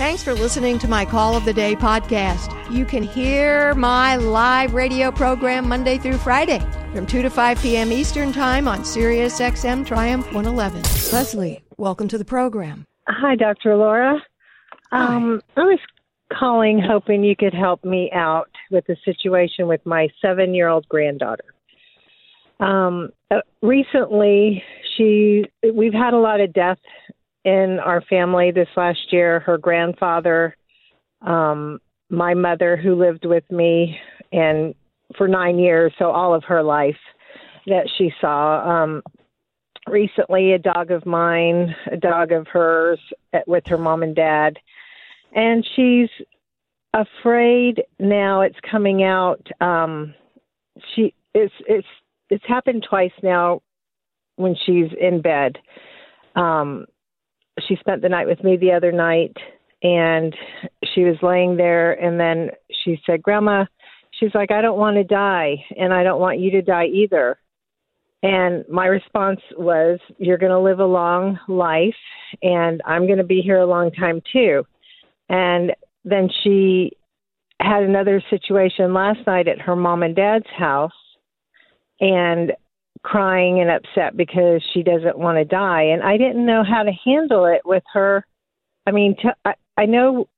Thanks for listening to my Call of the Day podcast. You can hear my live radio program Monday through Friday from 2 to 5 p.m. Eastern Time on Sirius XM Triumph 111. Leslie, welcome to the program. Hi, Dr. Laura. Um, I was calling hoping you could help me out with the situation with my seven year old granddaughter. Um, uh, recently, she we've had a lot of death in our family this last year. Her grandfather, um, my mother, who lived with me and for nine years, so all of her life that she saw. Um, recently, a dog of mine, a dog of hers, at, with her mom and dad, and she's afraid now. It's coming out. Um, she it's it's it's happened twice now when she's in bed. Um, she spent the night with me the other night and she was laying there and then she said, Grandma, she's like, I don't want to die and I don't want you to die either. And my response was, You're going to live a long life and I'm going to be here a long time too. And then she had another situation last night at her mom and dad's house and crying and upset because she doesn't want to die and I didn't know how to handle it with her. I mean, t- I, I know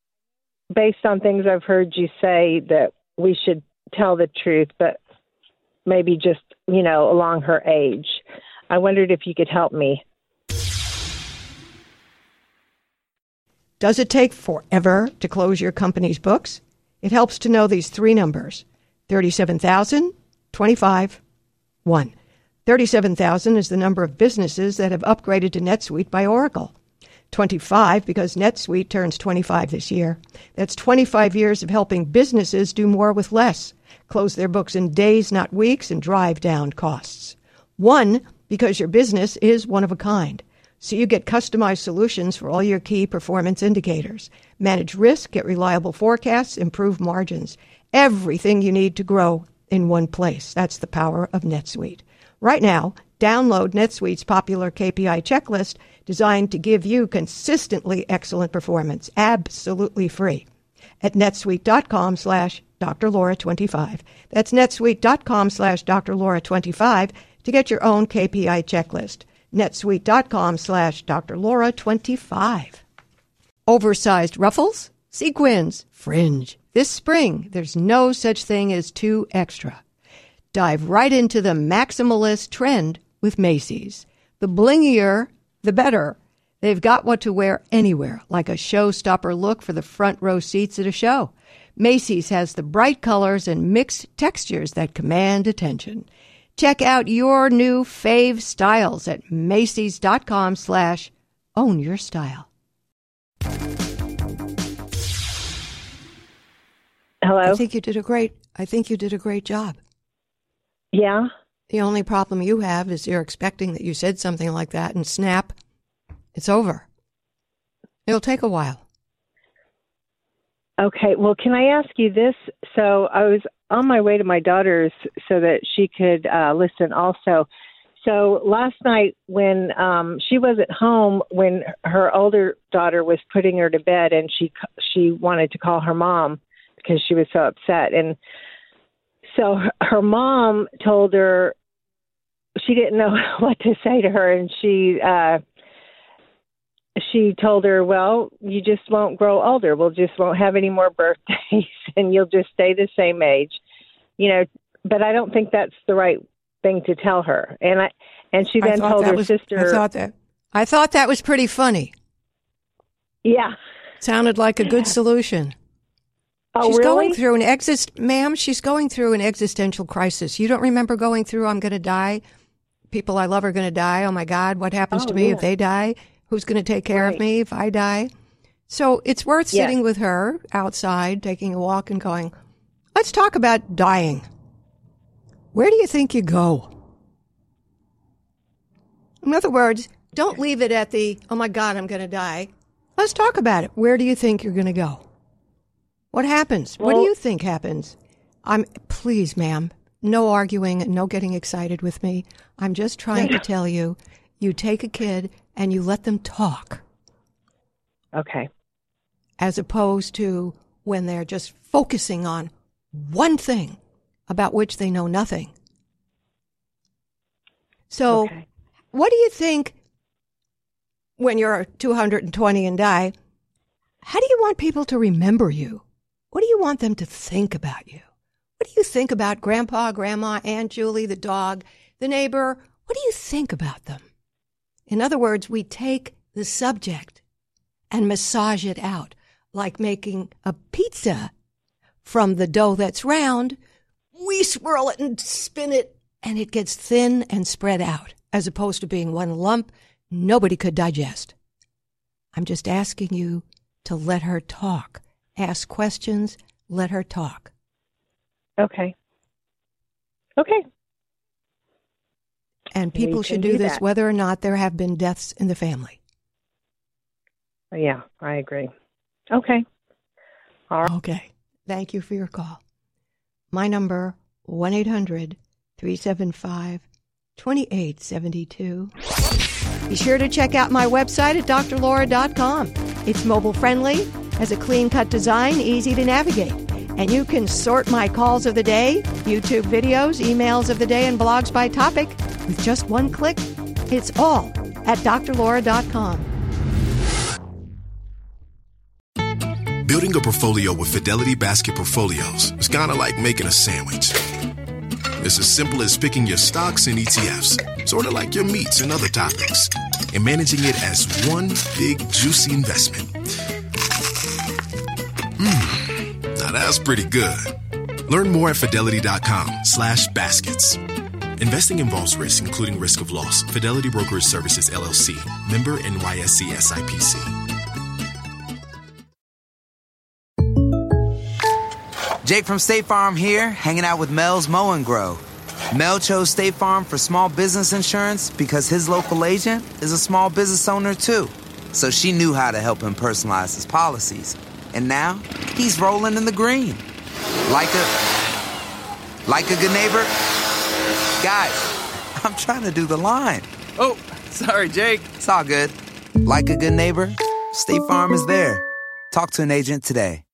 based on things I've heard you say that we should tell the truth, but maybe just, you know, along her age. I wondered if you could help me. Does it take forever to close your company's books? It helps to know these three numbers 37,000, 25, 1. 37,000 is the number of businesses that have upgraded to NetSuite by Oracle. 25 because NetSuite turns 25 this year. That's 25 years of helping businesses do more with less, close their books in days, not weeks, and drive down costs. 1 because your business is one of a kind. So you get customized solutions for all your key performance indicators. Manage risk, get reliable forecasts, improve margins. Everything you need to grow in one place. That's the power of NetSuite. Right now, download NetSuite's popular KPI checklist designed to give you consistently excellent performance, absolutely free. At netsuite.com slash Dr. Laura 25. That's netsuite.com slash Dr. Laura 25 to get your own KPI checklist. netsuite.com slash Dr. Laura 25. Oversized ruffles, sequins, fringe. This spring, there's no such thing as too extra. Dive right into the maximalist trend with Macy's. The blingier, the better. They've got what to wear anywhere, like a showstopper look for the front row seats at a show. Macy's has the bright colors and mixed textures that command attention. Check out your new fave styles at Macy's.com slash own your style. Hello? I think you did a great I think you did a great job. Yeah. The only problem you have is you're expecting that you said something like that and snap, it's over. It'll take a while. Okay. Well, can I ask you this? So I was on my way to my daughter's so that she could uh, listen also. So last night, when um, she wasn't home, when her older daughter was putting her to bed, and she she wanted to call her mom because she was so upset, and so her mom told her she didn't know what to say to her and she uh she told her well you just won't grow older. We'll just won't have any more birthdays and you'll just stay the same age. You know but i don't think that's the right thing to tell her. And i and she then told her was, sister i thought that i thought that was pretty funny. Yeah. Sounded like a good solution Oh, she's really? going through an exist, ma'am. She's going through an existential crisis. You don't remember going through? I'm going to die. People I love are going to die. Oh my God, what happens Oh, to me yeah. if they die? Who's going to take care Right. of me if I die? So it's worth sitting with her outside, taking a walk, and going, let's talk about dying. Where do you think you go? In other words, don't leave it at the, oh my God, I'm going to die. Let's talk about it. Where do you think you're going to go? What happens? what do you think happens? I'm, please, ma'am, no arguing and no getting excited with me. I'm just trying to tell you, you take a kid and you let them talk Okay. as opposed to when they're just focusing on one thing about which they know nothing. So, Okay. what do you think when you're 220 and die? How do you want people to remember you? What do you want them to think about you? What do you think about grandpa, grandma, Aunt Julie, the dog, the neighbor? What do you think about them? In other words, we take the subject and massage it out like making a pizza from the dough that's round. We swirl it and spin it, and it gets thin and spread out, as opposed to being one lump nobody could digest. I'm just asking you to let her talk. Ask questions, let her talk. Okay. Okay. And people should do do this that. whether or not there have been deaths in the family. Yeah, I agree. Okay. All right. Okay. Thank you for your call. My number 1-800-375-2872. Be sure to check out my website at drlaura.com. It's mobile friendly, has a clean-cut design, easy to navigate. And you can sort my calls of the day, YouTube videos, emails of the day, and blogs by topic with just one click. It's all at drlaura.com. Building a portfolio with Fidelity Basket Portfolios is kind of like making a sandwich. It's as simple as picking your stocks and ETFs, sort of like your meats and other toppings, and managing it as one big juicy investment. That's pretty good. Learn more at fidelity.com slash baskets. Investing involves risk, including risk of loss. Fidelity Brokerage Services, LLC. Member NYSE SIPC. Jake from State Farm here, hanging out with Mel's Mow and Grow. Mel chose State Farm for small business insurance because his local agent is a small business owner too. So she knew how to help him personalize his policies. And now he's rolling in the green. Like a like a good neighbor. Guys, I'm trying to do the line. Oh, sorry, Jake. It's all good. Like a good neighbor, State Farm is there. Talk to an agent today.